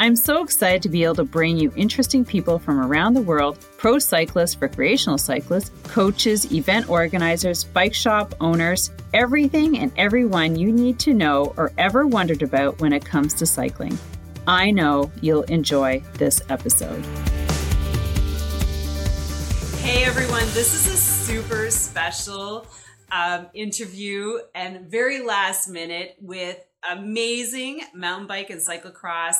I'm so excited to be able to bring you interesting people from around the world pro cyclists, recreational cyclists, coaches, event organizers, bike shop owners, everything and everyone you need to know or ever wondered about when it comes to cycling. I know you'll enjoy this episode. Hey everyone, this is a super special um, interview and very last minute with amazing mountain bike and cyclocross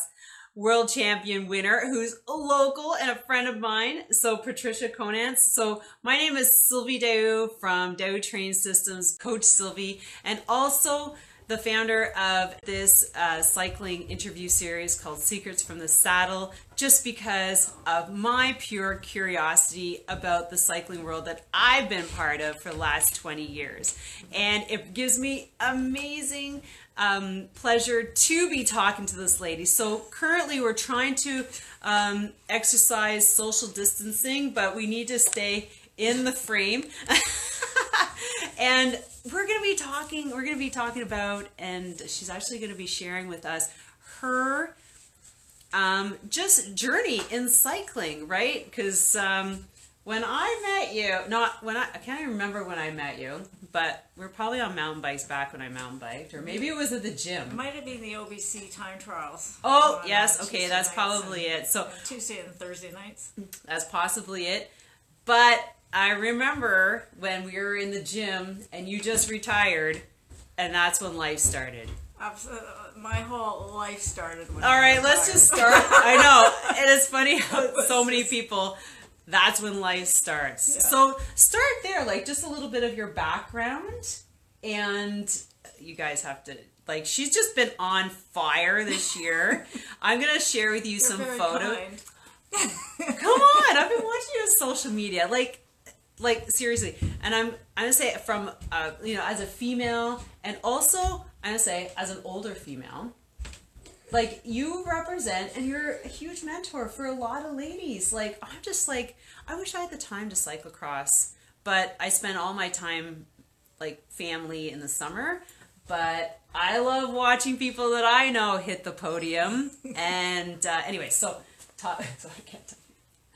world champion winner who's a local and a friend of mine. So Patricia Conants. So my name is Sylvie Dow from Dow Train Systems, Coach Sylvie, and also the founder of this uh, cycling interview series called Secrets from the Saddle, just because of my pure curiosity about the cycling world that I've been part of for the last 20 years. And it gives me amazing um, pleasure to be talking to this lady. So currently we're trying to um, exercise social distancing, but we need to stay in the frame. and we're going to be talking, we're going to be talking about, and she's actually going to be sharing with us her um, just journey in cycling, right? Because um, when I met you, not when I, I can't even remember when I met you, but we're probably on mountain bikes back when I mountain biked, or maybe it was at the gym. It might have been the OBC time trials. Oh, yes, okay, that's probably it. So Tuesday and Thursday nights. That's possibly it. But I remember when we were in the gym and you just retired, and that's when life started. Uh, my whole life started when. All right, let's just start. I know, and it's funny how so many people that's when life starts. Yeah. So start there, like just a little bit of your background, and you guys have to like. She's just been on fire this year. I'm gonna share with you You're some photos. Come on, I've been watching your social media, like, like seriously. And I'm I'm gonna say from uh, you know as a female, and also I'm gonna say as an older female like you represent and you're a huge mentor for a lot of ladies like i'm just like i wish i had the time to cycle cyclocross but i spend all my time like family in the summer but i love watching people that i know hit the podium and uh, anyway so top so i can't tell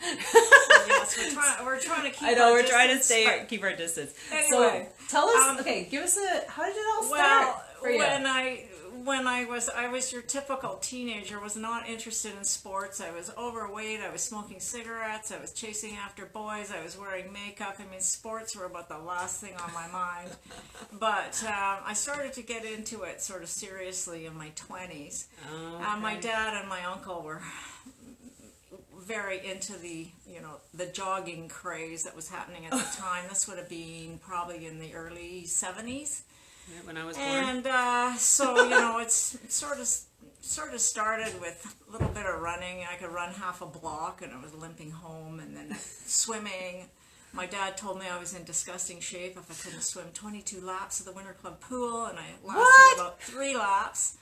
yes, we're, try- we're trying to keep. I know we're distance, trying to stay keep our distance. Anyway, so tell us. um, okay, give us a. How did it all start? Well, for you? when I when I was I was your typical teenager, was not interested in sports. I was overweight. I was smoking cigarettes. I was chasing after boys. I was wearing makeup. I mean, sports were about the last thing on my mind. But um, I started to get into it sort of seriously in my twenties. Okay. Uh, my dad and my uncle were very into the you know the jogging craze that was happening at the time. This would have been probably in the early seventies. When I was born. And uh, so you know, it's sort of sort of started with a little bit of running. I could run half a block, and I was limping home, and then swimming. My dad told me I was in disgusting shape if I couldn't swim 22 laps of the Winter Club pool, and I lasted What? about three laps.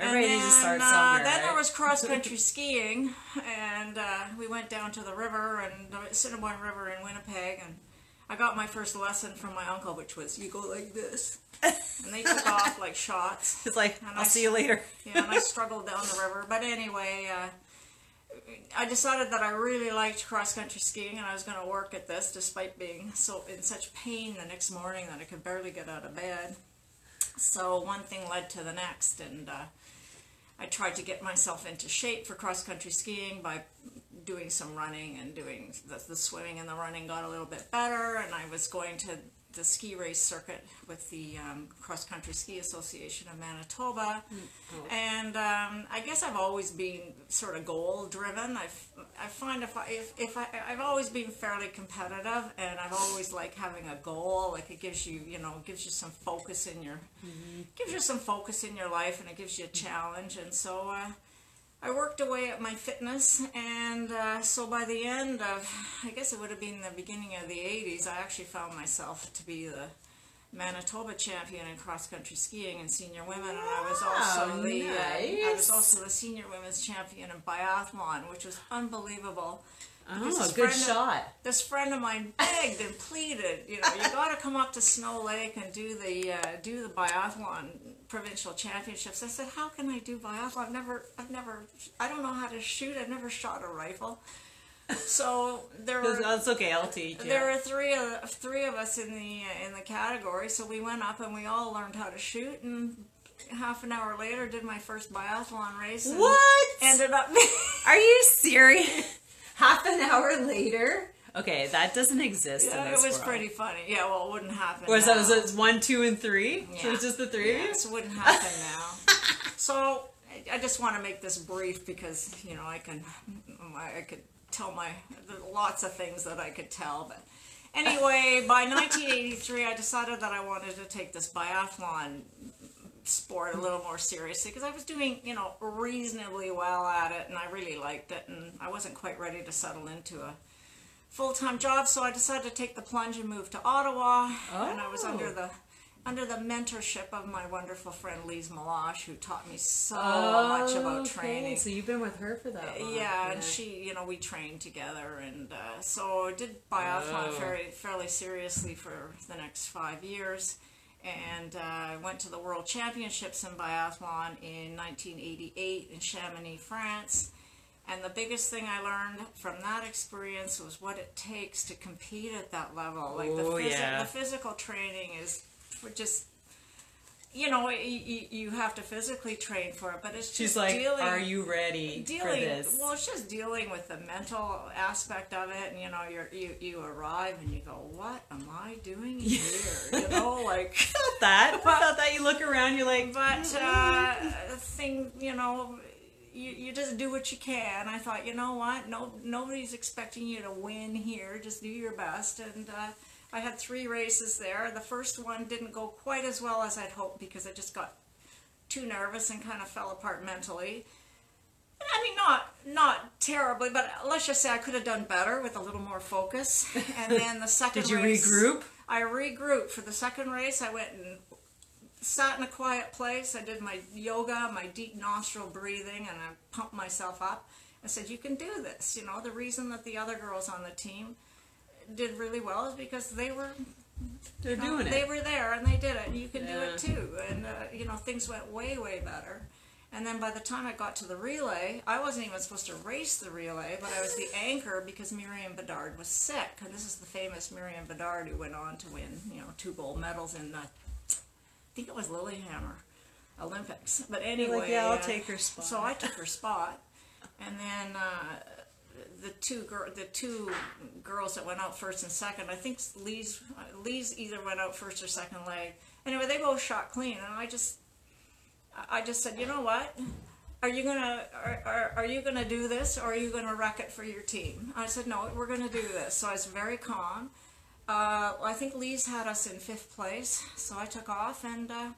Everybody and then, uh, then there was cross country skiing, and uh, we went down to the river and the Assiniboine River in Winnipeg, and I got my first lesson from my uncle, which was you go like this, and they took off like shots. It's like I'll I see you later. Yeah, and I struggled down the river, but anyway, uh, I decided that I really liked cross country skiing, and I was going to work at this, despite being so in such pain the next morning that I could barely get out of bed. So one thing led to the next, and uh, I tried to get myself into shape for cross country skiing by doing some running and doing the, the swimming and the running got a little bit better, and I was going to the ski race circuit with the um, Cross Country Ski Association of Manitoba, and um, I guess I've always been sort of goal driven. I I find if I if, if I I've always been fairly competitive, and I've always liked having a goal. Like it gives you you know gives you some focus in your gives you some focus in your life, and it gives you a challenge. And so uh, I worked away at my fitness, and uh, so by the end of, I guess it would have been the beginning of the 80s, I actually found myself to be the Manitoba champion in cross country skiing and senior women, and I was also Wow, the uh, I was also the senior women's champion in biathlon, which was unbelievable. Oh, this good friend of- shot. This friend of mine begged and pleaded, you know, you got to come up to Snow Lake and do the uh, do the biathlon provincial championships. I said, how can I do biathlon? I've never, I've never, I don't know how to shoot. I've never shot a rifle. So there were That's okay. I'll teach you. there were three of three of us in the in the category. So we went up and we all learned how to shoot. And half an hour later, did my first biathlon race. And What? Ended up. Are you serious? Half an hour later. Okay, that doesn't exist in Yeah, it was world. pretty funny. Yeah, well, it wouldn't happen. Was that now. was it one, two, and three? So it's just the three of you. It wouldn't happen now. so I- just want to make this brief because you know I can I could tell my lots of things that I could tell, but anyway, by 1983, I decided that I wanted to take this biathlon sport a little more seriously because I was doing you know reasonably well at it and I really liked it and I wasn't quite ready to settle into a full-time job so I decided to take the plunge and move to Ottawa Oh. and I was Oh. under the under the mentorship of my wonderful friend Lise Meloche who taught me so Oh, much about okay. training So you've been with her for that long. yeah, and she, you know, we trained together, and uh, so I did biathlon Oh. very, fairly seriously for the next five years, and uh, I went to the World Championships in biathlon in 1988 in Chamonix, France. And the biggest thing I learned from that experience was what it takes to compete at that level. Like the, Oh, phys- yeah. the physical training is for just, you know, you, you have to physically train for it, but it's She's like, dealing "Are you ready for dealing this?" well it's just dealing with the mental aspect of it and you know you're, you you arrive and you go what am i doing here you know like Not that. Not that. You look around. You're like, but uh thing you know you, you just do what you can i thought you know what no nobody's expecting you to win here just do your best and uh I had three races there. The first one didn't go quite as well as I'd hoped because I just got too nervous and kind of fell apart mentally. I mean, not not terribly, but let's just say I could have done better with a little more focus. And then the second Did you race, regroup? I regrouped for the second race. I went and sat in a quiet place. I did my yoga, my deep nostril breathing, and I pumped myself up. I said, "You can do this." You know, the reason that the other girls on the team did really well is because they were They're know, doing they it. were there and they did it and you can do it too and uh, you know things went way way better and then by the time i got to the relay i wasn't even supposed to race the relay but i was the anchor because myriam bedard was sick and this is the famous myriam bedard who went on to win you know two gold medals in the think it was lillehammer olympics but anyway like, yeah, I'll uh, take her spot. so I took her spot, and then uh, the two gir- the two girls that went out first and second. I think Lise Lise either went out first or second leg. Anyway, they both shot clean, and I just I just said, you know what? Are you gonna are, are, are you gonna do this, or are you gonna wreck it for your team? I said, no, we're gonna do this. So I was very calm. Uh, I think Lise had us in fifth place, so I took off and. Uh,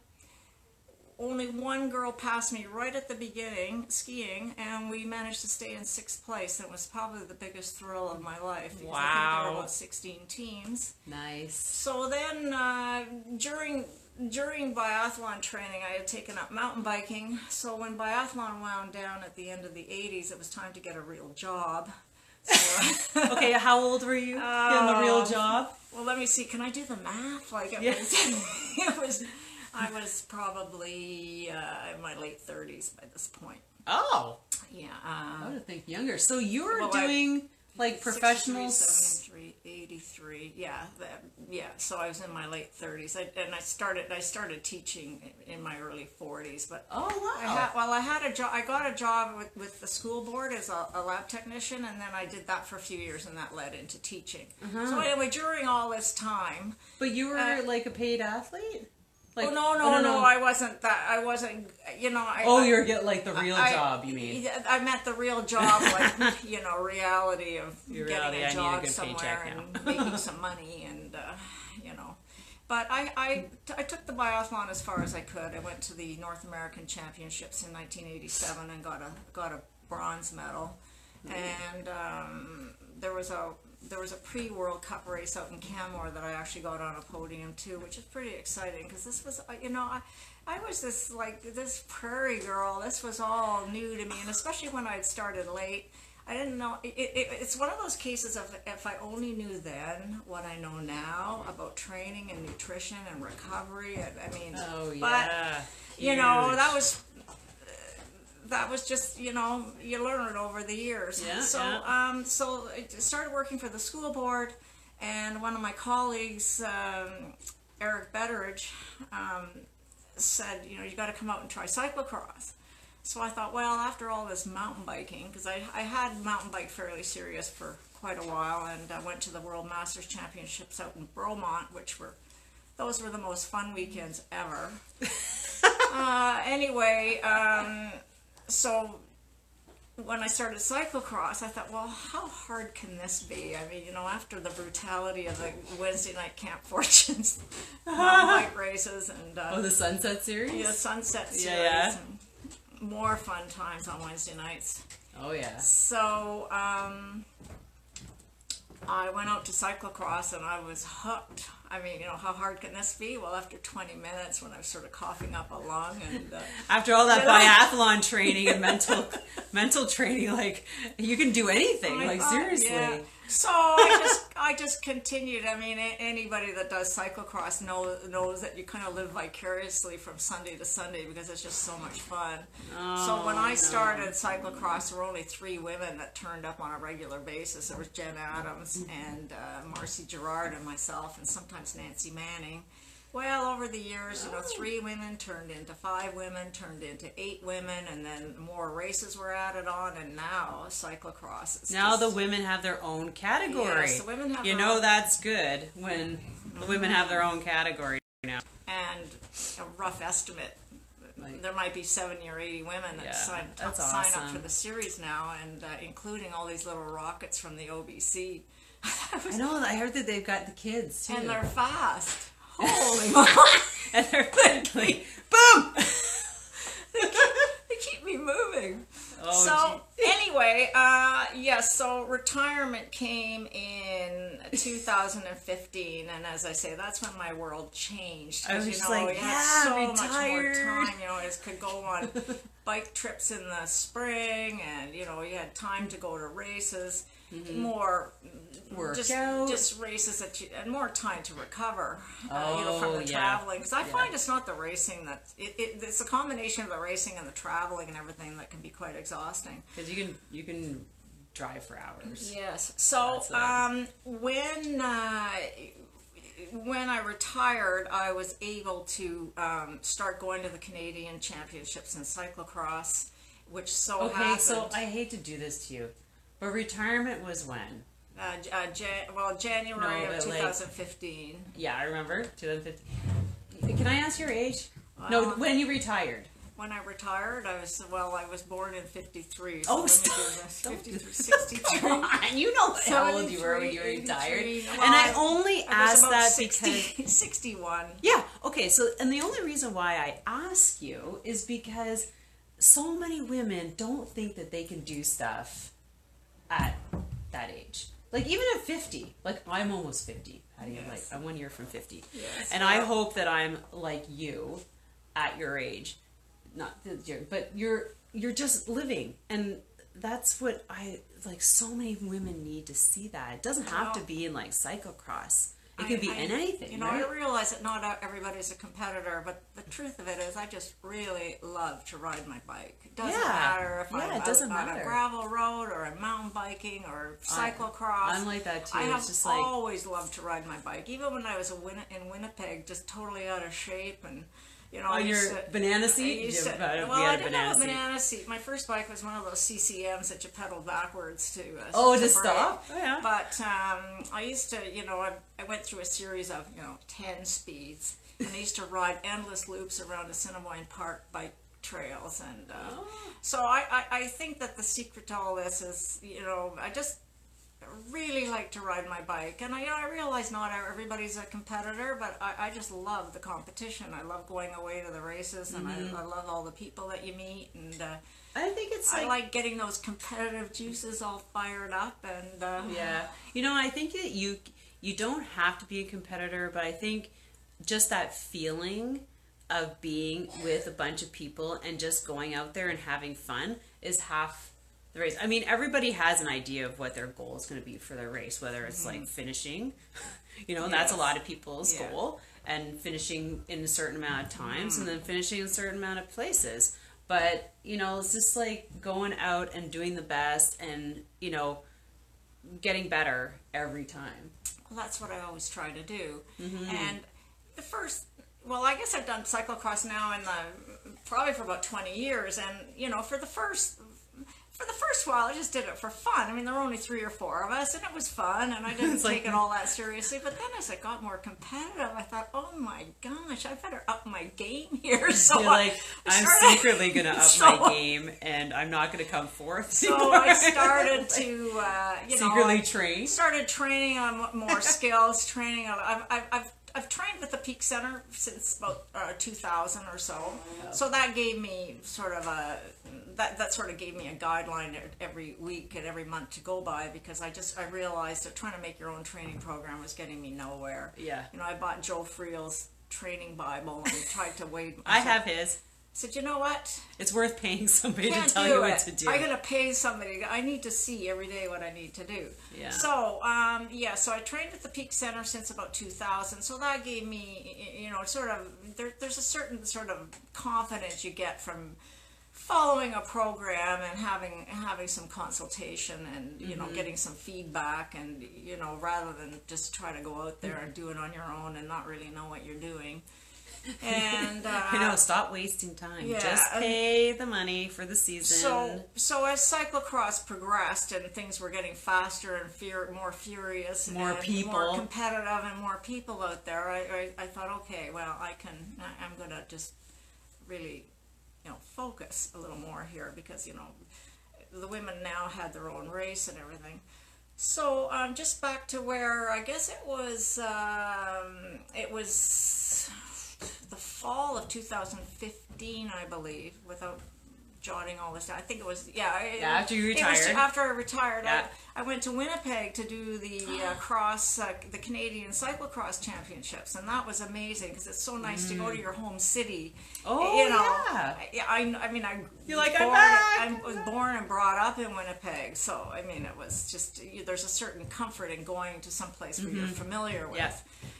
only one girl passed me right at the beginning skiing, and we managed to stay in sixth place. and It was probably the biggest thrill of my life. Because I think there Wow. were about 16 teams. nice. So then, uh, during during biathlon training, I had taken up mountain biking. So when biathlon wound down at the end of the 80s, it was time to get a real job. So, Okay, how old were you getting the real Oh. job? well, let me see. Can I do the math? Like it Yeah. was, it was. I was probably uh, in my late 30s by this point. Oh, Yeah. I Uh, would think younger. So you were Well, I- doing like 63, professionals. 73, 83. Yeah, that, yeah. So I was in my late 30s, I, and I started. I started teaching in my early 40s. But Oh wow. I had, well, I had a job. I got a job with, with the school board as a, a lab technician, and then I did that for a few years, and that led into teaching. Uh-huh. So anyway, during all this time, but you were uh, like a paid athlete. Like oh no, no, no, I wasn't that. I wasn't. You know, I. Oh, you're get like the real I- job. You mean? I meant the real job, like you know, reality of Your getting reality, a a job good somewhere and making some money, and uh, you know. But I, I, I took the biathlon as far as I could. I went to the North American Championships in 1987 and got a got a bronze medal, and um, there was a there was a pre World Cup race out in Canmore that I actually got on a podium too, which is pretty exciting because this was you know I. I was this like this prairie girl. This was all new to me, and especially when I'd started late, I didn't know. It, it, it's one of those cases of if I only knew then what I know now about training and nutrition and recovery. And, I mean, Oh but yeah. you know that was that was just you know you learn it over the years. Yeah, so yeah. um so I started working for the school board and one of my colleagues um, eric betteridge um, said you know you got to come out and try cyclocross. So i thought well after all this mountain biking because I, I had mountain bike fairly serious for quite a while and i went to the world masters championships out in bromont which were those were the most fun weekends ever. Uh, anyway, um, so when I started cyclocross, I thought, well, how hard can this be? I mean, you know, after the brutality of the Wednesday night Camp Fortunes, bike races, and uh, Oh, the Sunset Series. the Sunset Series, Yeah, yeah. and more fun times on Wednesday nights. Oh yeah. So um, I went out to cyclocross and I was hooked. I mean, you know, how hard can this be? Well, after 20 minutes, when I was sort of coughing up a lung, and uh, After all that biathlon training and mental mental training, like you can do anything. I like thought, seriously. yeah. So I just I just continued. I mean, a- anybody that does cyclocross know, knows that you kind of live vicariously from Sunday to Sunday because it's just so much fun. so when Oh, I no. started cyclocross, there were only three women that turned up on a regular basis. There was Jen Adams and uh, Marcy Gerard and myself, and sometimes Nancy Manning. Well, over the years, you know, three women turned into five women, turned into eight women, and then more races were added on, and now cyclocross is Now just- the women have their own category. Yes, the women have you know own- that's good when the women have their own category now. and a rough estimate. Like- there might be 70 or 80 women that Yeah, sign, sign up for the series now, and uh, including all these little rockets from the OBC. I know. I heard that they've got the kids too, and they're fast. Holy moly! and they're quickly, boom. they keep me moving. Oh, so anyway, uh, yes. so retirement came in 2015, and as I say, that's when my world changed. I was you just know, like, yeah, had so retired. much more time. You know, it could go on bike trips in the spring, and you know, you had time to go to races. More Work just, out. just races that you and more time to recover. uh, you know, Oh, from the yeah. traveling because I Yeah. find it's not the racing that it, it, it's a combination of the racing and the traveling and everything that can be quite exhausting. Because you can you can drive for hours. Yes. So uh, um, when uh, when I retired, I was able to um, start going to the Canadian Championships in cyclocross, which so Okay, happened. so I hate to do this to you, but retirement was when? uh, uh, Jan- well, January No, of but, like- 2015. Yeah, I remember 2015. Can I ask your age? no, Um, when you retired. When I retired, I was well. I was born in '53. So Oh, let me stop. do this. 53, 63. Come on, you know how old you were when you 73, retired. 83. and I I- only I was asked about that 60, because 61. Yeah, okay, so and the only reason why I ask you is because so many women don't think that they can do stuff at that age. Like even at 50. Like I'm almost 50. How do you like I'm one year from 50. Yes, and I hope that I'm like you at your age. Not you're but you're you're just living and that's what I like so many women need to see that. It doesn't have to be in like cyclocross. It I- could be I- in anything. You know, right? I realize that not everybody's a competitor, but the truth of it is, I just really love to ride my bike. It doesn't Yeah. matter if Yeah, I'm it doesn't on matter. a gravel road or I'm mountain biking or cyclocross. I'm like that too. I have just like- always loved to ride my bike, even when I was a Win- in Winnipeg, just totally out of shape and. You know, I On your to- banana I seat? used Yeah, to- we well, had I didn't have a banana seat. My first bike was one of those CCMs that you pedal backwards to. Uh, Oh, to brake. stop? Oh, yeah. But um, I used to, you know, I, I went through a series of, you know, 10 speeds. And I used to ride endless loops around Assiniboine Park bike trails. And uh, Oh. so I, I, I think that the secret to all this is, you know, I just really like to ride my bike, and I, you know, I realize not everybody's a competitor, but I, I just love the competition. I love going away to the races, and Mm-hmm. I, I love all the people that you meet, and uh, I think it's I like, like getting those competitive juices all fired up, and uh, yeah. You know, I think that you you don't have to be a competitor, but I think just that feeling of being with a bunch of people and just going out there and having fun is half the race. I mean, everybody has an idea of what their goal is going to be for their race, whether it's like finishing, you know, that's a lot of people's Yeah. goal, and finishing in a certain amount of times and then finishing in a certain amount of places. But, you know, it's just like going out and doing the best and, you know, getting better every time. Well, that's what I always try to do. Mm-hmm. And the first, well, I guess I've done cyclocross now in the probably for about twenty years, and you know, for the first. For the first while, I just did it for fun. I mean, there were only three or four of us, and it was fun, and I didn't like- take it all that seriously. But then, as it got more competitive, I thought, "Oh my gosh, I better up my game here." So You're I like, I'm started- secretly going to up So- my game and I'm not going to come fourth. So anymore. I started to, uh, you know, secretly I- train. started training on more skills, training on, I've, I've, I've, I've trained with the Peak Center since about uh, 2000 or so. So that gave me sort of a, that, that sort of gave me a guideline every week and every month to go by because I just, I realized that trying to make your own training program was getting me nowhere. Yeah. You know, I bought Joe Friel's training Bible and tried to wade. I have his. Said, you know what? It's worth paying somebody can't to tell you it. what to do. I gotta pay somebody. I need to see every day what I need to do. Yeah. So, um, yeah. So I trained at the Peak Center since about 2000. So that gave me, you know, sort of. There, there's a certain sort of confidence you get from following a program and having having some consultation and you Mm-hmm. know getting some feedback and you know rather than just try to go out there and do it on your own and not really know what you're doing. And uh, I know, stop wasting time. yeah, Just pay the money for the season. So, so as cyclocross progressed and things were getting faster and fur- more furious, More and people. more competitive, and more people out there, I, I, I thought, okay, well, I can, I, I'm gonna just really, you know, focus a little more here because you know, the women now had their own race and everything. So, um, just back to where I guess it was, um, it was the fall of 2015, I believe, without jotting all this down. I think it was, yeah. it- Yeah, after you it was retired. after I retired, Yeah. I, I went to Winnipeg to do the uh, cross, uh, the Canadian Cyclocross Championships, and that was amazing because it's so nice to go to your home city. Mm. Oh, you know, yeah. I, I, I mean, I You're like, was "I'm born- back." I was born and brought up in Winnipeg, so I mean, it was just you, there's a certain comfort in going to some place where you're familiar with. Yeah.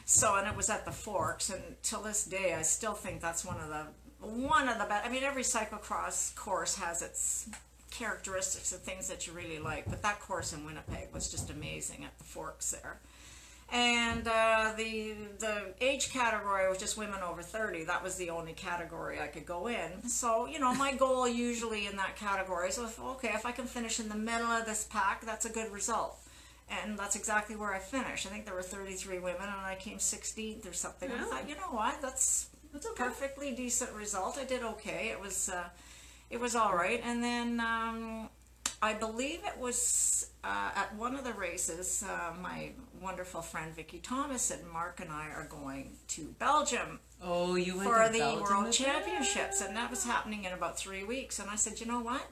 So, and it was at the Forks, and till this day, I still think that's one of the one of the best. I mean, every cyclocross course has its characteristics and things that you really like, but that course in Winnipeg was just amazing at the Forks there. And uh, the the age category was just women over thirty. That was the only category I could go in. So you know, my goal usually in that category is if, okay, if I can finish in the middle of this pack, that's a good result. And that's exactly where I finished. I think there were 33 women, and I came 16th or something. And I thought, you know what, that's That's okay. perfectly decent result. I did okay. It was uh, it was all right. And then um, I believe it was uh, at one of the races. Uh, my wonderful friend Vicky Thomas and Mark and I are going to Belgium oh, you went for to the Belgium World Championships, and that was happening in about three weeks. And I said, you know what?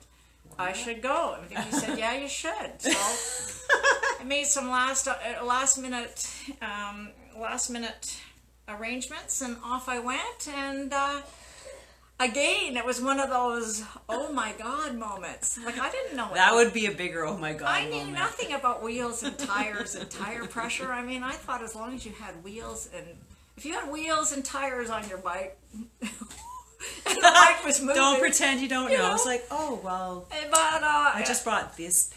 I should go. And Vicky said, yeah, you should. So I made some last uh, last minute um, last minute arrangements, and off I went. And uh, again, it was one of those oh my god moments. Like I didn't know That would be a bigger oh my god I knew moment. nothing about wheels and tires and tire pressure. I mean, I thought as long as you had wheels and if you had wheels and tires on your bike, and the bike was moving. Don't pretend you don't You know. know? It's like, oh well, But uh, I just brought this.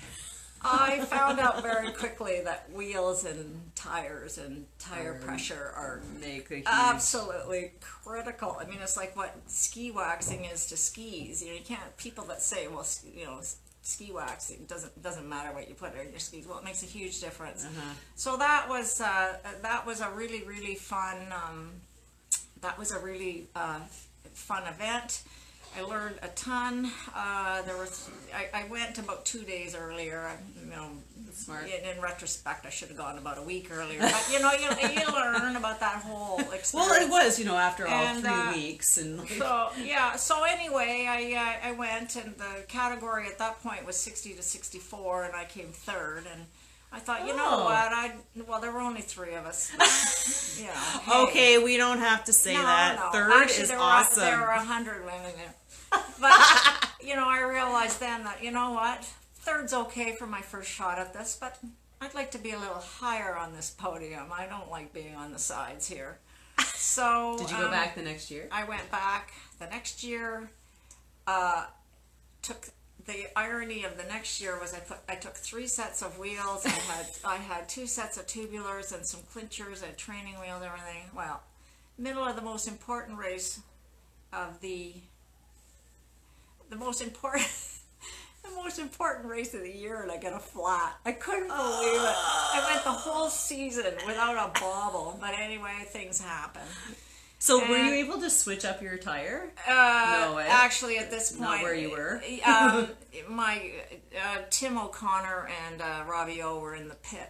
I found out very quickly that wheels and tires and tire Are- pressure are Make a huge. absolutely critical. I mean, it's like what ski waxing is to skis. You know, you can't. People that say, well, you know, ski waxing doesn't doesn't matter what you put in your skis. Well, it makes a huge difference. Uh-huh. So that was uh, that was a really really fun. Um, that was a really uh, fun event. I learned a ton. Uh, there was I, I went about two days earlier. I, you know, Smart. in, in retrospect, I should have gone about a week earlier. But you know, you, you learn about that whole experience. Well, it was, you know, after all And, three uh, weeks and like, So yeah. So anyway, I uh, I went, and the category at that point was sixty to sixty-four, and I came third. And I thought, you know Oh. what? I well, there were only three of us. you know. hey. okay, we don't have to say No, that. no. Third Actually, is there Were, awesome. there were a hundred women there. But you know, I realized then that you know what, third's okay for my first shot at this, but I'd like to be a little higher on this podium. I don't like being on the sides here. So Did you go um, back the next year? I went back the next year. Uh, took the irony of the next year was I put I took three sets of wheels. I had I had two sets of tubulars and some clinchers, a training wheel, and everything. Well, middle of the most important race of the the most important the most important race of the year and I get a flat. I couldn't believe it. I went the whole season without a bobble. But anyway, things happen. So were you able to switch up your tire? Uh, No way. Actually, at this point, Not where you were? um, my uh, Tim O'Connor and uh, Robbie O were in the pit,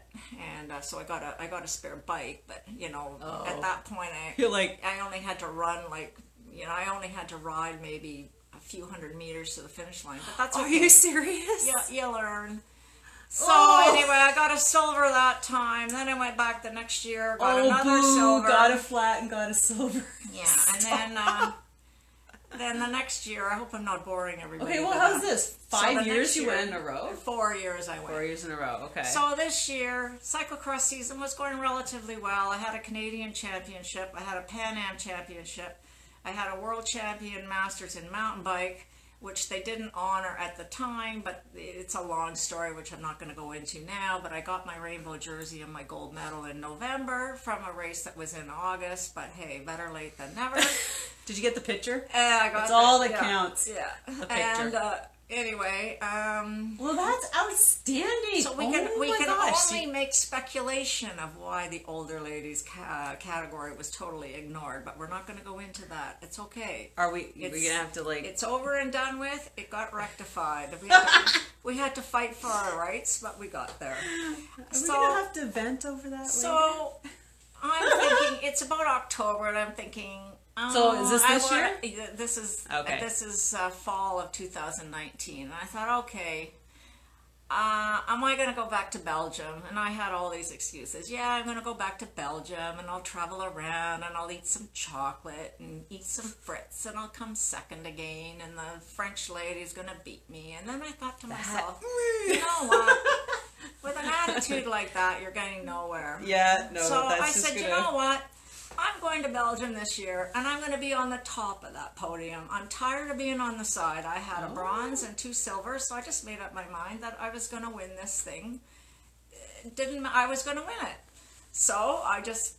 and uh, so I got a I got a spare bike. But you know, Oh. at that point, I You're like, I only had to run like you know I only had to ride maybe a few hundred meters to the finish line. But that's are you serious? Yeah, you learn. So Oh. anyway, I got a silver that time. Then I went back the next year, got Oh, another boo, silver. got a flat and got a silver. Yeah, and then uh, then the next year, I hope I'm not boring everybody. Okay, well, how's this? Five the years you year- went in a row? Four years I went. Four years in a row, okay. So this year, cyclocross season was going relatively well. I had a Canadian championship, I had a Pan Am championship, I had a world champion masters in mountain bike, which they didn't honor at the time, but it's a long story, which I'm not going to go into now. But I got my rainbow jersey and my gold medal in November from a race that was in August. But hey, better late than never. Did you get the picture? Uh, I got That's all that yeah, counts. Yeah. The picture. And uh, anyway, um, Well, that's outstanding. so we oh can we can gosh. only make speculation of why the older ladies ca- category was totally ignored, but we're not going to go into that. It's okay. Are we? We're It's- gonna have to like. It's over and done with. It got rectified. We had to, we had to fight for our rights, but we got there. Are we so- gonna have to vent over that? later? So I'm thinking it's about October, and I'm thinking. Oh, So is this I this wanna- This is Okay. This is uh, fall of 2019, and I thought, okay, uh, am I going to go back to Belgium? And I had all these excuses. Yeah, I'm going to go back to Belgium, and I'll travel around, and I'll eat some chocolate, and eat some frites, and I'll come second again, and the French lady's going to beat me. And then I thought to myself, you know what? With an attitude like that, you're getting nowhere. yeah, no. so I said, gonna... you know what? I'm going to Belgium this year, and I'm going to be on the top of that podium. I'm tired of being on the side. I had a Oh. bronze and two silvers, so I just made up my mind that I was going to win this thing. It didn't I was going to win it? So I just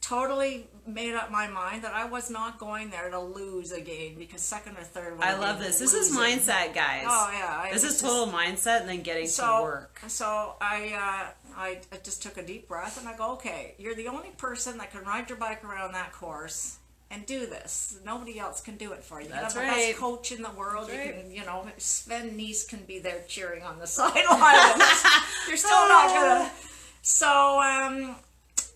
totally made up my mind that I was not going there to lose again because second or third. I love this. This is mindset, guys. Oh yeah, I This is just- total mindset and then getting so, to work. So I, uh, I, I just took a deep breath and I go, okay, you're the only person that can ride your bike around that course and do this. Nobody else can do it for you. That's You That's have the right. best coach in the world. That's you right. can, you know, Sven Nys can be there cheering on the sidelines. you're still not gonna. So um,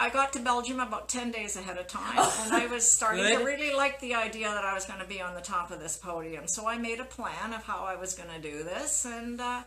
I got to Belgium about ten days ahead of time, and I was starting to really like the idea that I was going to be on the top of this podium. So I made a plan of how I was going to do this, and. Uh,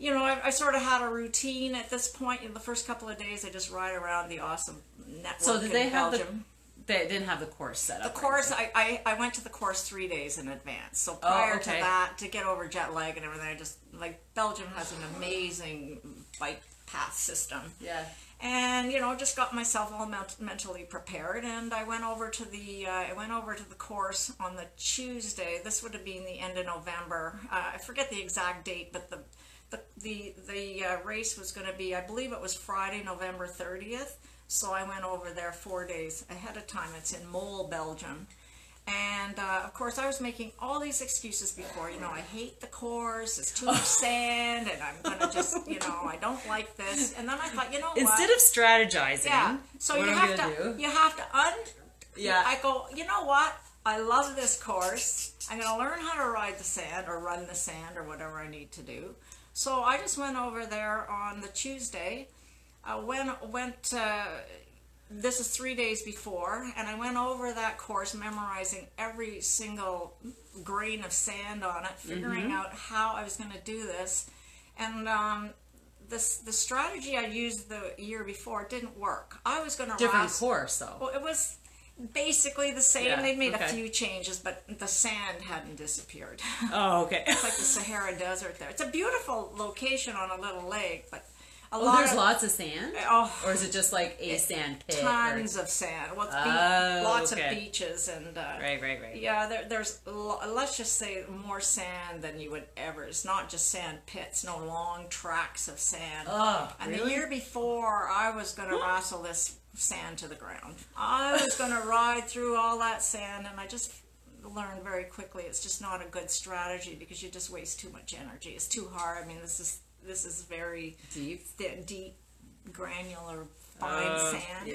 you know, I, I sort of had a routine at this point. In the first couple of days, I just ride around the awesome network So did in they have Belgium. the? They didn't have the course set The up. right? course, I, I, I went to the course three days in advance. So Oh, prior okay. to that, to get over jet lag and everything, I just, like, Belgium has an amazing bike path system. Yeah. And, you know, just got myself all ment- mentally prepared. And I went over to the, uh, I went over to the course on the Tuesday. This would have been the end of November. Uh, I forget the exact date, but the, the, the, the uh, race was going to be, I believe it was Friday, November 30th. So I went over there four days ahead of time. It's in Mol, Belgium. And uh, of course, I was making all these excuses before. You know, I hate the course. It's too much sand, and I'm gonna just, you know, I don't like this. And then I thought, you know Instead what? of strategizing, yeah. So you have to, do? you have to un. Yeah. I go. You know what? I love this course. I'm gonna learn how to ride the sand or run the sand or whatever I need to do. So I just went over there on the Tuesday. I went went. Uh, this is three days before, and I went over that course, memorizing every single grain of sand on it, figuring Mm-hmm. out how I was going to do this, and um, this the strategy I used the year before didn't work. I was going to Different course though. well, it was basically the same. Yeah, They'd made okay. a few changes, but the sand hadn't disappeared. Oh, okay. it's like the Sahara Desert there. It's a beautiful location on a little lake, but a Oh, lot there's of lots of sand, oh, or is it just like a sand pit? or- tons of sand. Well, Oh, lots okay. of beaches and. Uh, Right, right, right. Yeah, there, there's let's just say more sand than you would ever. It's not just sand pits, no long tracks of sand. Oh, and the year before, I was going to wrestle this sand to the ground. I was going to ride through all that sand, and I just learned very quickly it's just not a good strategy because you just waste too much energy. It's too hard. I mean, this is this is very Deep. deep, granular, fine Uh, sand Yeah,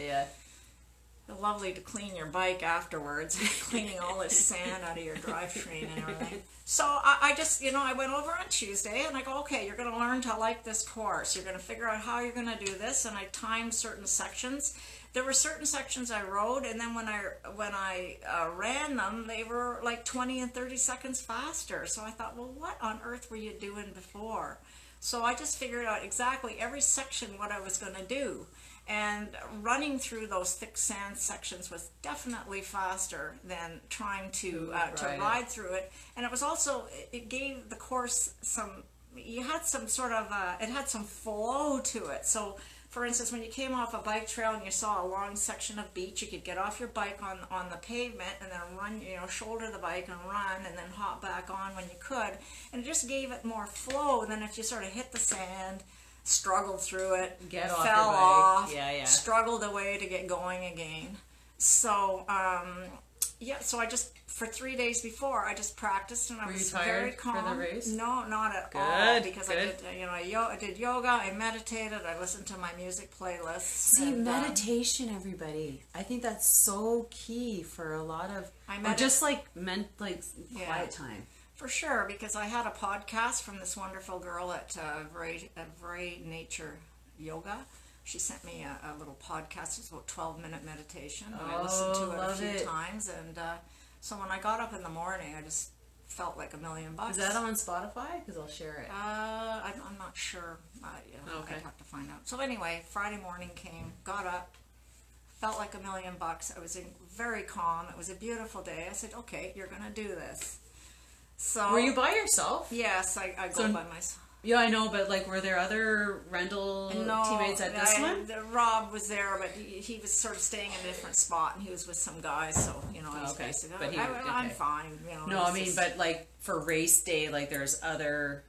yeah. lovely to clean your bike afterwards, cleaning all this sand out of your drivetrain and everything. So I, I just, you know, I went over on Tuesday and I go, okay, you're going to learn to like this course. You're going to figure out how you're going to do this, and I timed certain sections. There were certain sections I rode, and then when I when I uh, ran them, they were like 20 and 30 seconds faster. So I thought, well, what on earth were you doing before? So I just figured out exactly every section what I was going to do. And running through those thick sand sections was definitely faster than trying to uh, to Right. ride through it. And it was also it gave the course some. You had some sort of uh, it had some flow to it. So. For instance, when you came off a bike trail and you saw a long section of beach, you could get off your bike on on the pavement and then run, you know, shoulder the bike and run, and then hop back on when you could, and it just gave it more flow than if you sort of hit the sand, struggled through it, Get off fell your off, Yeah, yeah. struggled away to get going again. So, um, yeah, so I just for three days before I just practiced and I Were was very for calm. the race? No, not at all Good, because I did you know I, yo- I did yoga, I meditated, I listened to my music playlists. See, and, um, meditation, everybody. I think that's so key for a lot of, I or just like meant like Yeah. quiet time. For sure, because I had a podcast from this wonderful girl at uh, at Vray Nature Yoga. She sent me a, a little podcast. It's about twelve minute meditation. And I listened to Oh, it a few it. times, and uh, so when I got up in the morning, I just felt like a million bucks. Is that on Spotify? Because I'll share it. Uh, I'm, I'm not sure. Uh, yeah, Okay. I'd have to find out. So anyway, Friday morning came, got up, felt like a million bucks. I was in, very calm. It was a beautiful day. I said, "Okay, you're gonna do this." So Were you by yourself? Yes, I, I go So- by myself. Yeah, I know, but like, were there other rental No, teammates at this I- one? the- Rob was there, but he, he was sort of staying in a different spot, and he was with some guys. So you know, Oh, okay. basically. But he- oh, I, I'm okay. fine. You know. No, I mean, just- but like for race day, like there's other,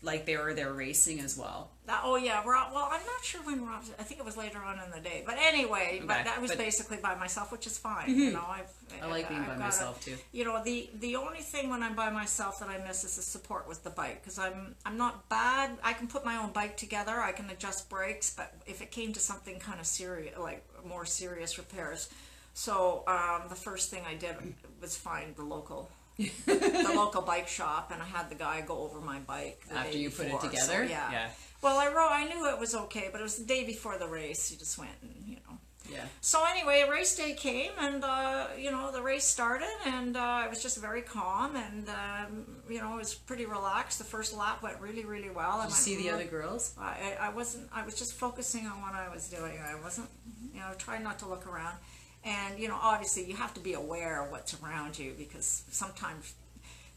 like they were there racing as well. That- oh yeah, Rob. Well, I'm not sure when Rob. I think it was later on in the day. But anyway, but that was but- basically by myself, which is fine. You know, I've, I like being I've by got a- myself too. You know, the the only thing when I'm by myself that I miss is the support with the bike because I'm I'm not bad. I can put my own bike together. I can adjust brakes, but if it came to something kind of serious, like more serious repairs, so um, the first thing I did was find the local. the local bike shop, and I had the guy go over my bike After you put it before, so, together? yeah. Yeah. Well, I wrote. I knew it was okay, but it was the day before the race. You just went and you know. Yeah. So anyway, race day came, and uh, you know the race started, and uh, I was just very calm, and um, you know it was pretty relaxed. The first lap went really, really well. I you see the other girls? I, I I wasn't. I was just focusing on what I was doing. I wasn't, you know, trying not to look around. And you know, obviously, you have to be aware of what's around you because sometimes.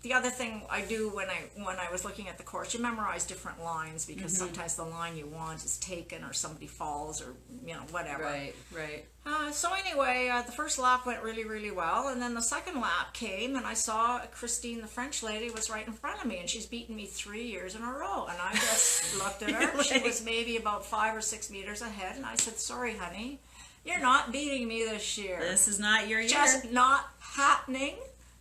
The other thing I do when I when I was looking at the course, you memorize different lines because Mm-hmm. sometimes the line you want is taken or somebody falls or you know whatever. Right, right. Uh, so anyway, uh, the first lap went really, really well, and then the second lap came, and I saw Christine, the French lady, was right in front of me, and she's beaten me three years in a row. And I just looked at her; she was maybe about five or six meters ahead, and I said, "Sorry, honey, you're not beating me this year. This is not your year. Just not happening.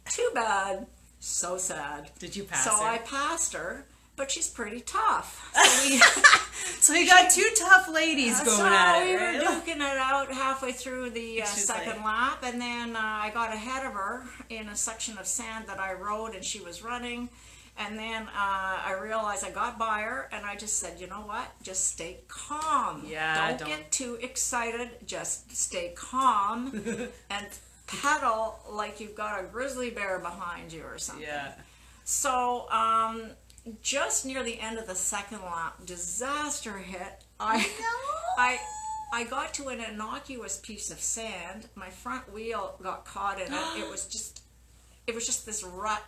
Too bad. So sad." Did you pass so her? I passed her, but she's pretty tough. So we. So you got two tough ladies going so at we it. were right? duking it out halfway through the uh, second like- lap, and then uh, I got ahead of her in a section of sand that I rode, and she was running. And then uh, I realized I got by her, and I just said, you know what? Just stay calm. Yeah, Don't, don't- get too excited. Just stay calm and pedal like you've got a grizzly bear behind you or something. Yeah. So, um, just near the end of the second lap, disaster hit. I, I, I got to an innocuous piece of sand. My front wheel got caught in it. It was just, it was just this rut,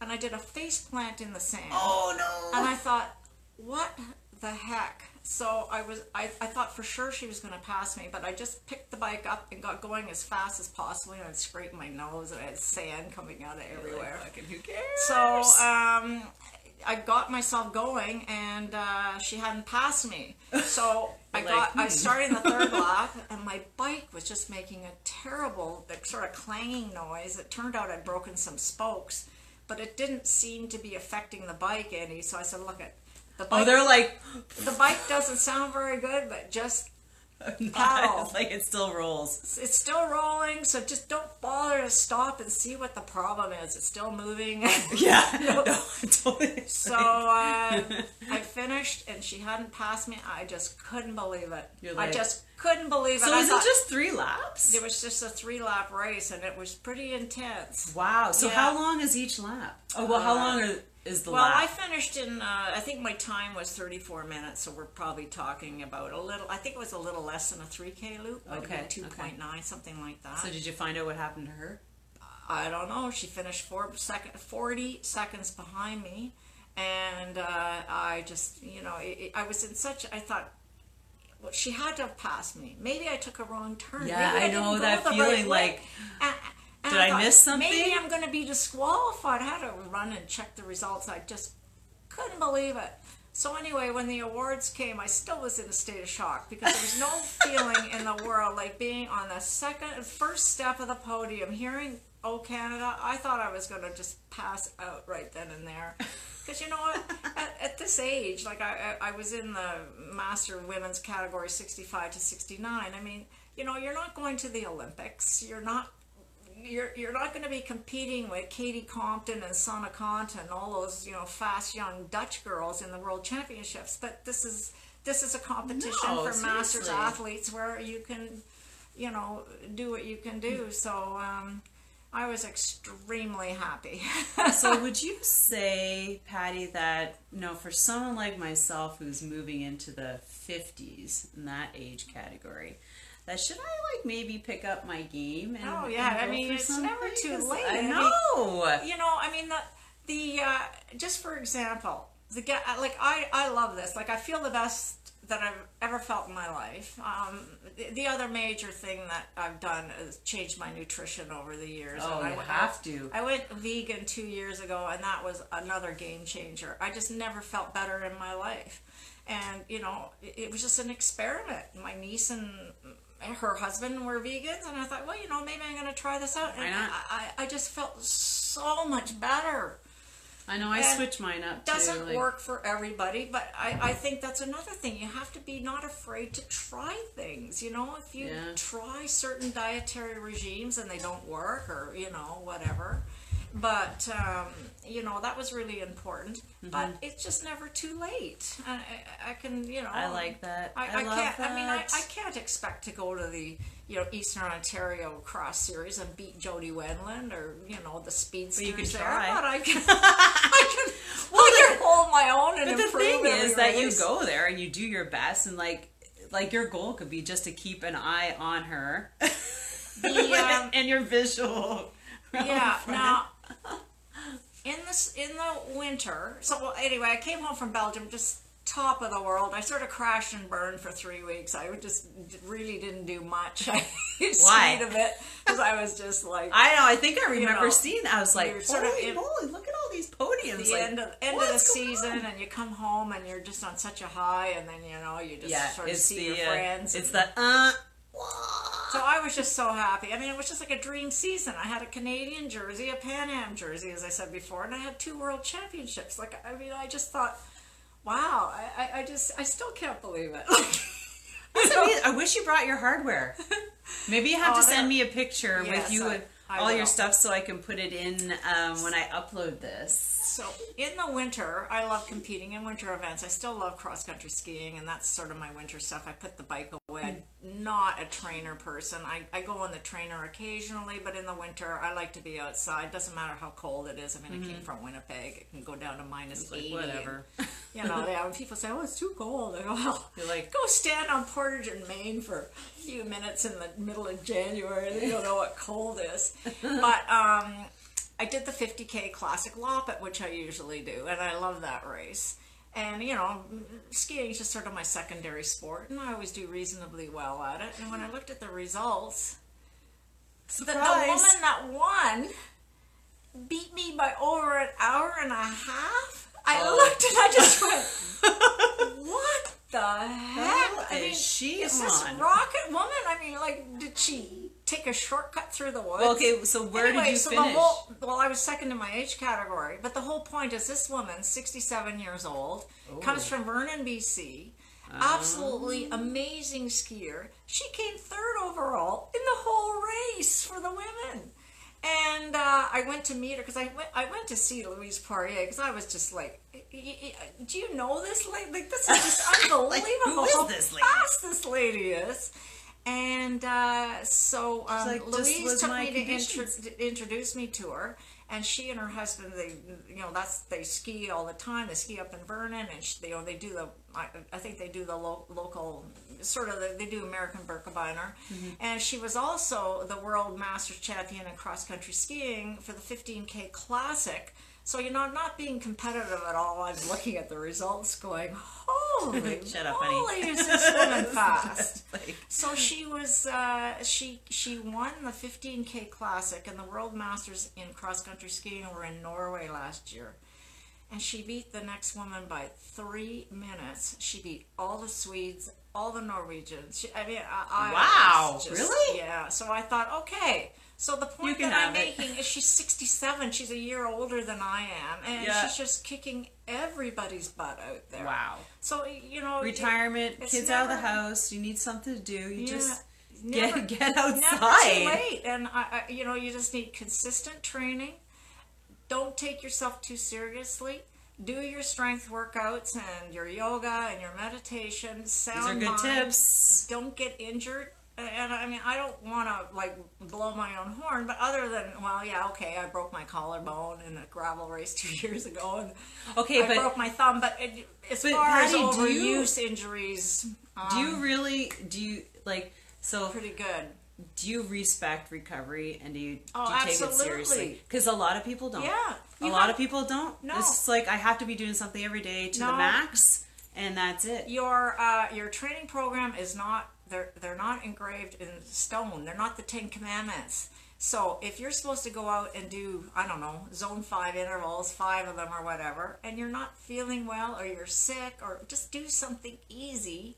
and I did a face plant in the sand. Oh no. And I thought, what the heck? So I was, I, I thought for sure she was going to pass me, but I just picked the bike up and got going as fast as possible. And I'd scrape my nose, and I had sand coming out of everywhere. Fucking who cares? So um, I got myself going, and uh, she hadn't passed me. So I Like, got I hmm. started in the third lap, and my bike was just making a terrible, like, sort of clanging noise. It turned out I'd broken some spokes, but it didn't seem to be affecting the bike any. So I said, "Look at the oh, bike. they're like, the bike doesn't sound very good, but just it's like it still rolls. it's still rolling. So just don't bother to stop and see what the problem is. It's still moving." Yeah. No, totally. So uh, finished, and she hadn't passed me. I just couldn't believe it. You're I just couldn't believe it. So is thought it just three laps? it was just a three lap race, and it was pretty intense. Wow. So Yeah. how long is each lap? Oh well, how Uh, long are, is the lap? Well, I finished in. Uh, I think my time was 34 minutes, so we're probably talking about a little. I think it was a little less than a 3K loop. Okay, have been 2.9, something like that. so did you find out what happened to her? I don't know. She finished four second, 40 seconds behind me. And uh, I just, you know, it, it- I was in such, I thought, well, she had to have passed me. Maybe I took a wrong turn. Yeah, Maybe I didn't know that feeling, right like, And- and did I thought, miss something? Maybe I'm going to be disqualified. I had to run and check the results. I just couldn't believe it. So anyway, when the awards came, I still was in a state of shock because there was no feeling in the world like being on the second, first step of the podium, hearing "Oh Canada." I thought I was going to just pass out right then and there. Because you know what, at, at this age, like I, I, was in the master women's category, sixty-five to sixty-nine. I mean, you know, you're not going to the Olympics. You're not you're you're not going to be competing with Katie Compton and Sanne Cant and all those you know fast young Dutch girls in the World Championships. But this is this is a competition No, for masters athletes where you can, you know, do what you can do. So um, I was extremely happy. so would you say, Patty, that you know, for someone like myself who's moving into the fifties in that age category, that should I like maybe pick up my game? And, Oh, yeah, and I mean, it's never too late. I I mean- you know, I mean the the uh, just for example, the guy like I I love this. Like I feel the best that I've ever felt in my life. Um, the, the other major thing that I've done is changed my nutrition over the years. Oh, And you I, have to. I went vegan two years ago, and that was another game changer. I just never felt better in my life, and you know, it, it was just an experiment. My niece and her husband were vegans, and I thought, well, you know, maybe I'm going to try this out. Why And not? I, I I just felt so much better I know. I and switch mine up. doesn't too, like- work for everybody but I, I think that's another thing you have to be not afraid to try things you know if you Yeah. try certain dietary regimes and they don't work or you know whatever but um, you know that was really important but Mm-hmm. it's just never too late I, I, I can you know I like that. I, I, I, love can't. that. I mean, I, I can't expect to go to the you know Eastern Ontario Cross Series and beat Jody Wendland or you know the speedsters you can there. try. But I can. I can. Well, I can hold my own and But the thing is that you go there and you do your best, and like, like your goal could be just to keep an eye on her, The, um, and your visual. Yeah. Now, in this in the winter. So well, anyway, I came home from Belgium just top of the world. I sort of crashed and burned for three weeks. I just really didn't do much. I Why? of it because I was just like. I know. I think I remember know, seeing that. I was like, sort of holy in- moly, look at all these podiums. the like, end of end of the season, on? and you come home and you're just on such a high, and then you know you just yeah, sort of see the your uh, friends. it's and- that uh. So I was just so happy. I mean, it was just like a dream season. I had a Canadian jersey, a Pan Am jersey, as I said before, and I had two World Championships. Like, I mean, I just thought, wow, I, I, just, I still can't believe it. I wish you brought your hardware. Maybe you have Oh, to send me a picture Yes, with you I- with I all your stuff so I can put it in um, when I upload this. So in the winter, I love competing in winter events. I still love cross country skiing, and that's sort of my winter stuff. I put the bike away. I'm not a trainer person. I, I go on the trainer occasionally, but in the winter, I like to be outside. Doesn't matter how cold it is. I mean, I came from Winnipeg. It can go down to minus Like, 80. whatever. and, you know, yeah, when people say, oh, it's too cold, I go, well, You're like, go stand on Portage and Main for a few minutes in the middle of January. They don't know what cold is. But um, I did the 50k classic Loppet, which I usually do, and I love that race. And you know, skiing is just sort of my secondary sport, and I always do reasonably well at it. And when I looked at the results, the, the woman that won beat me by over an hour and a half. I Oh. looked and I just went, "What the heck?" Hell I is mean, she is this rocket woman? I mean, like, did she take a shortcut through the woods? Well, okay, so where Anyway, did you so finish? The whole, well, I was second in my age category, but the whole point is this woman, 67 years old, comes Oh. from Vernon, BC. Ah. Absolutely amazing skier. She came third overall in the whole race for the women. And uh, I went to meet her because I went, I went to see Louise Poirier because I was just like, "Y- y- y- do you know this lady? Like, this is just unbelievable is how this lady?" fast this lady is. And uh, so um, like, Louise was took me to, intro- introduce me to her. And she and her husband, they, you know, that's they ski all the time. They ski up in Vernon, and she, they, you know, they do the, I, I think they do the lo- local, sort of, the, they do American Birkebeiner. And she was also the world masters champion in cross country skiing for the 15k classic. So you know, I'm not being competitive at all. I'm looking at the results, going, "Holy Shut up, honey." is this woman fast?" Like, So she was uh, she she won the 15k classic and the world masters in cross country skiing were in Norway last year. And she beat the next woman by three minutes. She beat all the Swedes, all the Norwegians. She, I mean, I, I Wow, just- really? Yeah. So I thought, okay. So the point that I'm it. making is she's 67. She's a year older than I am, and Yeah. she's just kicking everybody's butt out there. wow. So you know, Retirement, it's kids out of the house. You need something to do. You Yeah, just never- get get never too outside. late. And I, I, you know, you just need consistent training. Don't take yourself too seriously. Do your strength workouts and your yoga and your meditation. Sound These are good mind. tips. Don't get injured. And I mean, I don't want to like blow my own horn, but other than well, yeah, okay, I broke my collarbone in a gravel race two years ago, and Okay, I but broke my thumb. But it, as But, far as Patty, you- overuse injuries, um, do you really do you like so? pretty good. Do you respect recovery and do you Oh, do you take it seriously? Because a lot of people don't. Yeah, a you lot of people don't. No. It's like I have to be doing something every day to the max, and that's it. your uh, your training program is not they're they're not engraved in stone. They're not the Ten Commandments. So if you're supposed to go out and do I don't know zone five intervals, five of them or whatever, and you're not feeling well or you're sick or just do something easy,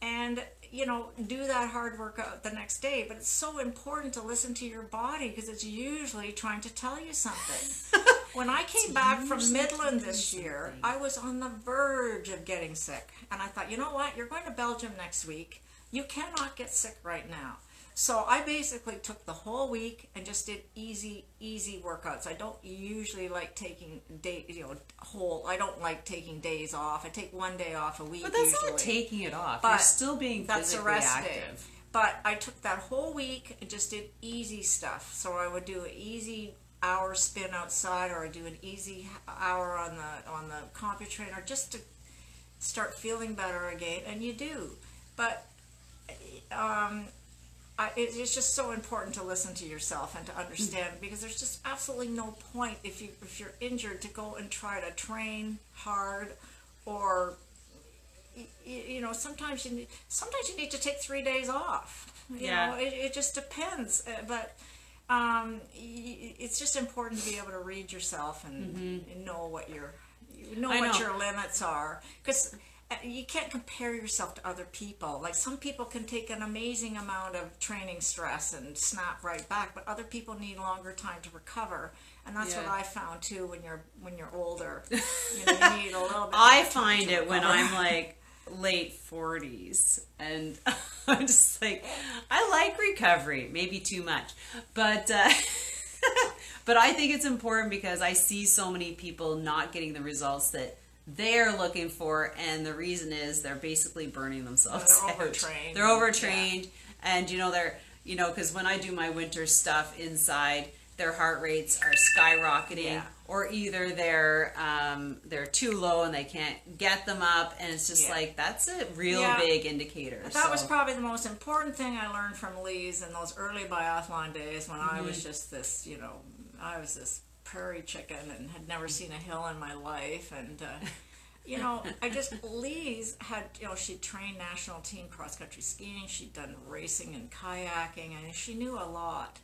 and you know do that hard workout uh, the next day. But it's so important to listen to your body because it's usually trying to tell you something. When I came back from Midland this year, something. I was on the verge of getting sick. And I thought, you know what? You're going to Belgium next week. You cannot get sick right now. So I basically took the whole week and just did easy, easy workouts. I don't usually like taking day, you know, whole. I don't like taking days off. I take one day off a week. But that's usually. not taking it off. But You're still being That's physically active. But I took that whole week and just did easy stuff. So I would do an easy hour spin outside, or I do an easy hour on the on the computer trainer, just to start feeling better again. And you do, but um, I, it's just so important to listen to yourself and to understand because there's just absolutely no point if you if you're injured to go and try to train hard or y- y- you know sometimes you need sometimes you need to take three days off you Yeah. know it, it just depends Uh, but um, it's just important to be able to read yourself and, and know what your you know Mm-hmm. I what know. your limits are because you can't compare yourself to other people like some people can take an amazing amount of training stress and snap right back but other people need longer time to recover and that's what i found too when you're when you're older you, know, you need a little bit I find it when. I'm like late 40s and I'm just like I like recovery, maybe too much. But uh but I think it's important because I see so many people not getting the results that they're looking for, and the reason is they're basically burning themselves They're out. overtrained. They're overtrained, and you know they're you know because when I do my winter stuff inside, their heart rates are skyrocketing, Yeah. or either they're um, they're too low and they can't get them up, and it's just Yeah. like that's a real Yeah. big indicator. That was probably the most important thing I learned from Lise in those early biathlon days when I was just this, you know, I was this prairie chicken and had never seen a hill in my life. And, uh, you know, I just, Lise had, you know, she'd trained national team cross country skiing, she'd done racing and kayaking, and she knew a lot.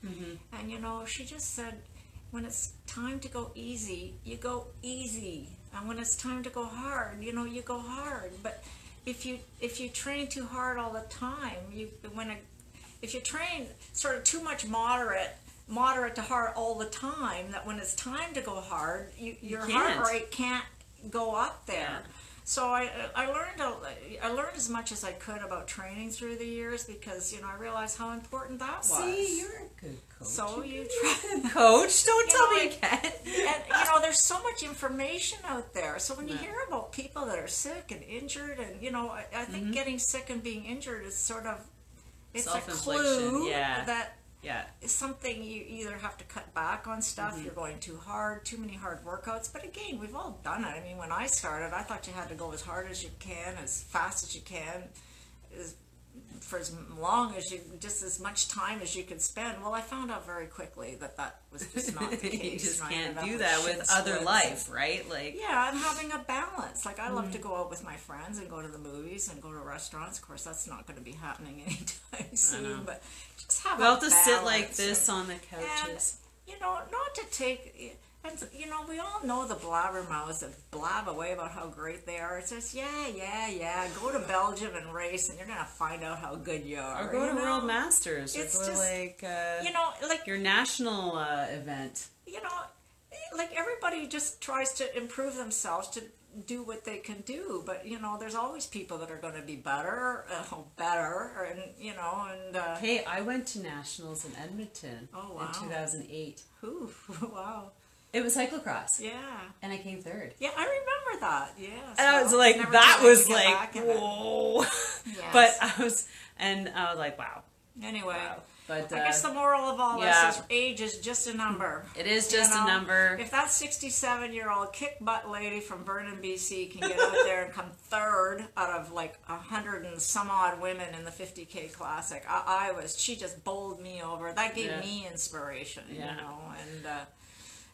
And, you know, she just said, when it's time to go easy, you go easy. And when it's time to go hard, you know, you go hard. But if you if you train too hard all the time, you when a, if you train sort of too much moderate moderate to hard all the time, that when it's time to go hard, you, your can't. heart rate can't go up there. Yeah. So I, I learned a, I learned as much as I could about training through the years because you know I realized how important that was. See, you're a good coach. so you try. coach. Don't You tell know, me you can't. and you know there's so much information out there so when you Yeah. hear about people that are sick and injured and you know i, I think Mm-hmm. getting sick and being injured is sort of it's a clue yeah. that Yeah. is something you either have to cut back on stuff Mm-hmm. you're going too hard too many hard workouts but again we've all done it i mean when i started i thought you had to go as hard as you can as fast as you can as for as long as you just as much time as you could spend well i found out very quickly that that was just not the case you just and I can't do that with other life, right? Like, yeah, and having a balance. Like I love Mm. to go out with my friends and go to the movies and go to restaurants. Of course, that's not going to be happening anytime soon. But just have we'll a have to sit like this and- on the and couches. you know, not to take. And you know, we all know the blabbermouths that blab away about how great they are. It's just yeah, yeah, yeah. Go to Belgium and race, and you're gonna find out how good you are. Or go to know? World Masters, or It's go to just- like uh, You know, like your national uh, event. you know, like everybody just tries to improve themselves to do what they can do, but you know, there's always people that are going to be better, uh, better, and you know, and uh, Hey, I went to nationals in Edmonton Oh, wow. in 2008. whew, wow, It was cyclocross, yeah, and I came third. yeah, I remember that, yeah. And I was like, that was like, back in it. whoa. Yes. But I was, and I was like, wow, Anyway, wow. But uh, I guess the moral of all yeah. this is age is just a number. it is You just know, a number. If that 67 year old kick butt lady from Vernon, BC can get out there and come third out of like a hundred and some odd women in the 50k classic, I, I was she just bowled me over. That gave Yeah. me inspiration, Yeah. you know, and uh,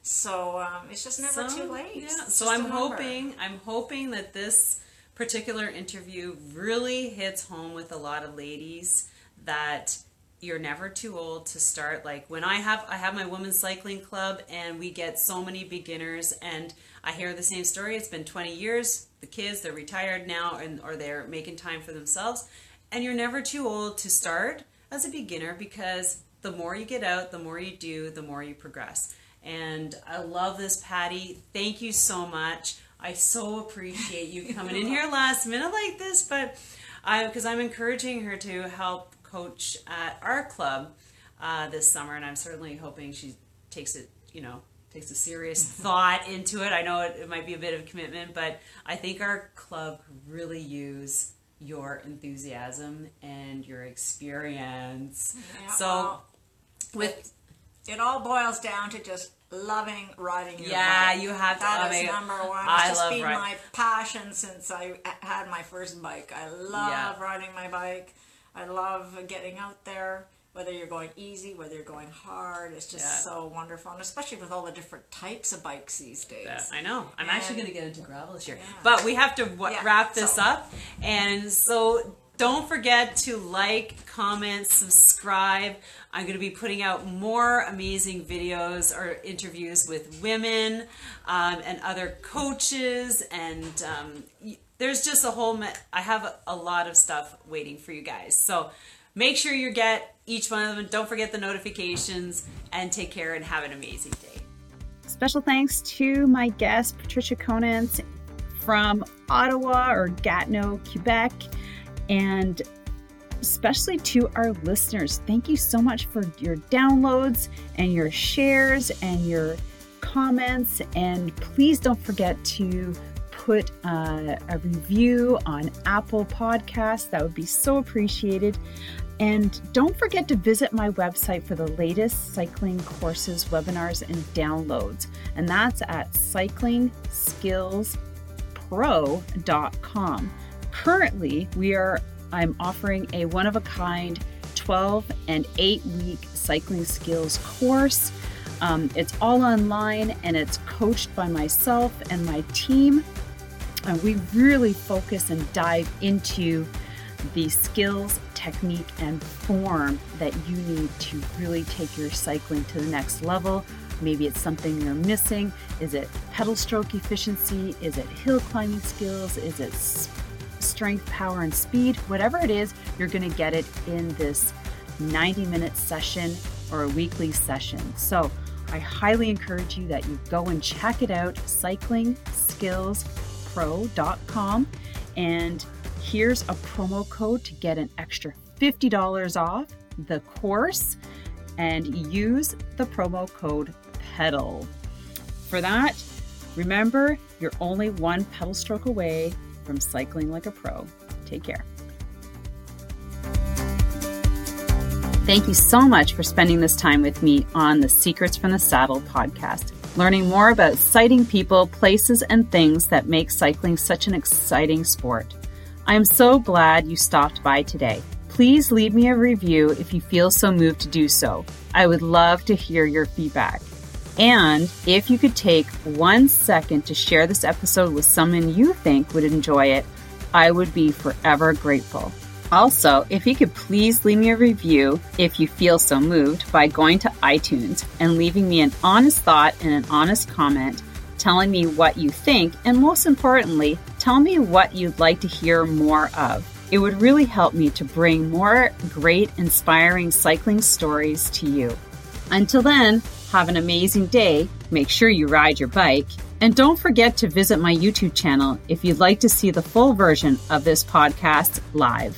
so um, it's just never So, too late. Yeah. So I'm number. hoping I'm hoping that this particular interview really hits home with a lot of ladies that you're never too old to start like when i have i have my women's cycling club and we get so many beginners and i hear the same story it's been 20 years the kids they're retired now and or they're making time for themselves and you're never too old to start as a beginner because the more you get out the more you do the more you progress and i love this patty. Thank you so much. I so appreciate you coming in here last minute like this but i because i'm encouraging her to help coach at our club uh, this summer and i'm certainly hoping she takes it you know takes a serious thought into it. I know it, it might be a bit of commitment but i think our club really use your enthusiasm and your experience. Yeah, so well, with it all boils down to just loving riding your bike. Yeah, bike. you have to That is it. number one. I It's just love been ri- my passion since I had my first bike. I love Yeah. riding my bike. I love getting out there. Whether you're going easy, whether you're going hard, it's just Yeah. so wonderful, and especially with all the different types of bikes these days. Yeah, I know. I'm actually going to get into gravel this year. But we have to w- wrap this so- up. And so don't forget to like, comment, subscribe. I'm going to be putting out more amazing videos or interviews with women um, and other coaches. And um, there's just a whole, I have a, lot of stuff waiting for you guys. So make sure you get each one of them. Don't forget the notifications and take care and have an amazing day. Special thanks to my guest, Patricia Conant from Ottawa or Gatineau, Quebec. And especially to our listeners. Thank you so much for your downloads and your shares and your comments. And please don't forget to put uh, a review on Apple Podcasts. That would be so appreciated. And don't forget to visit my website for the latest cycling courses, webinars, and downloads. And that's at cyclingskillspro.com. Currently, we are I'm offering a one of a kind 12 and 8 week cycling skills course. Um, it's all online and it's coached by myself and my team. And we really focus and dive into the skills, technique, and form that you need to really take your cycling to the next level. Maybe it's something you're missing. Is it pedal stroke efficiency? Is it hill climbing skills? Is it strength, power, and speed? Whatever it is, you're going to get it in this 90 minute session or a weekly session. So I highly encourage you that you go and check it out cyclingskillspro.com and here's a promo code to get an extra $50 off the course and use the promo code PEDAL. For that, remember you're only one pedal stroke away from cycling like a pro. Take care. Thank you so much for spending this time with me on the Secrets from the Saddle podcast, learning more about sighting people, places, and things that make cycling such an exciting sport. I am so glad you stopped by today. Please leave me a review if you feel so moved to do so. I would love to hear your feedback. And if you could take one second to share this episode with someone you think would enjoy it, I would be forever grateful. Also, if you could please leave me a review if you feel so moved by going to iTunes and leaving me an honest thought and an honest comment telling me what you think, and most importantly, tell me what you'd like to hear more of. It would really help me to bring more great, inspiring cycling stories to you. Until then, have an amazing day. Make sure you ride your bike. And don't forget to visit my YouTube channel if you'd like to see the full version of this podcast live.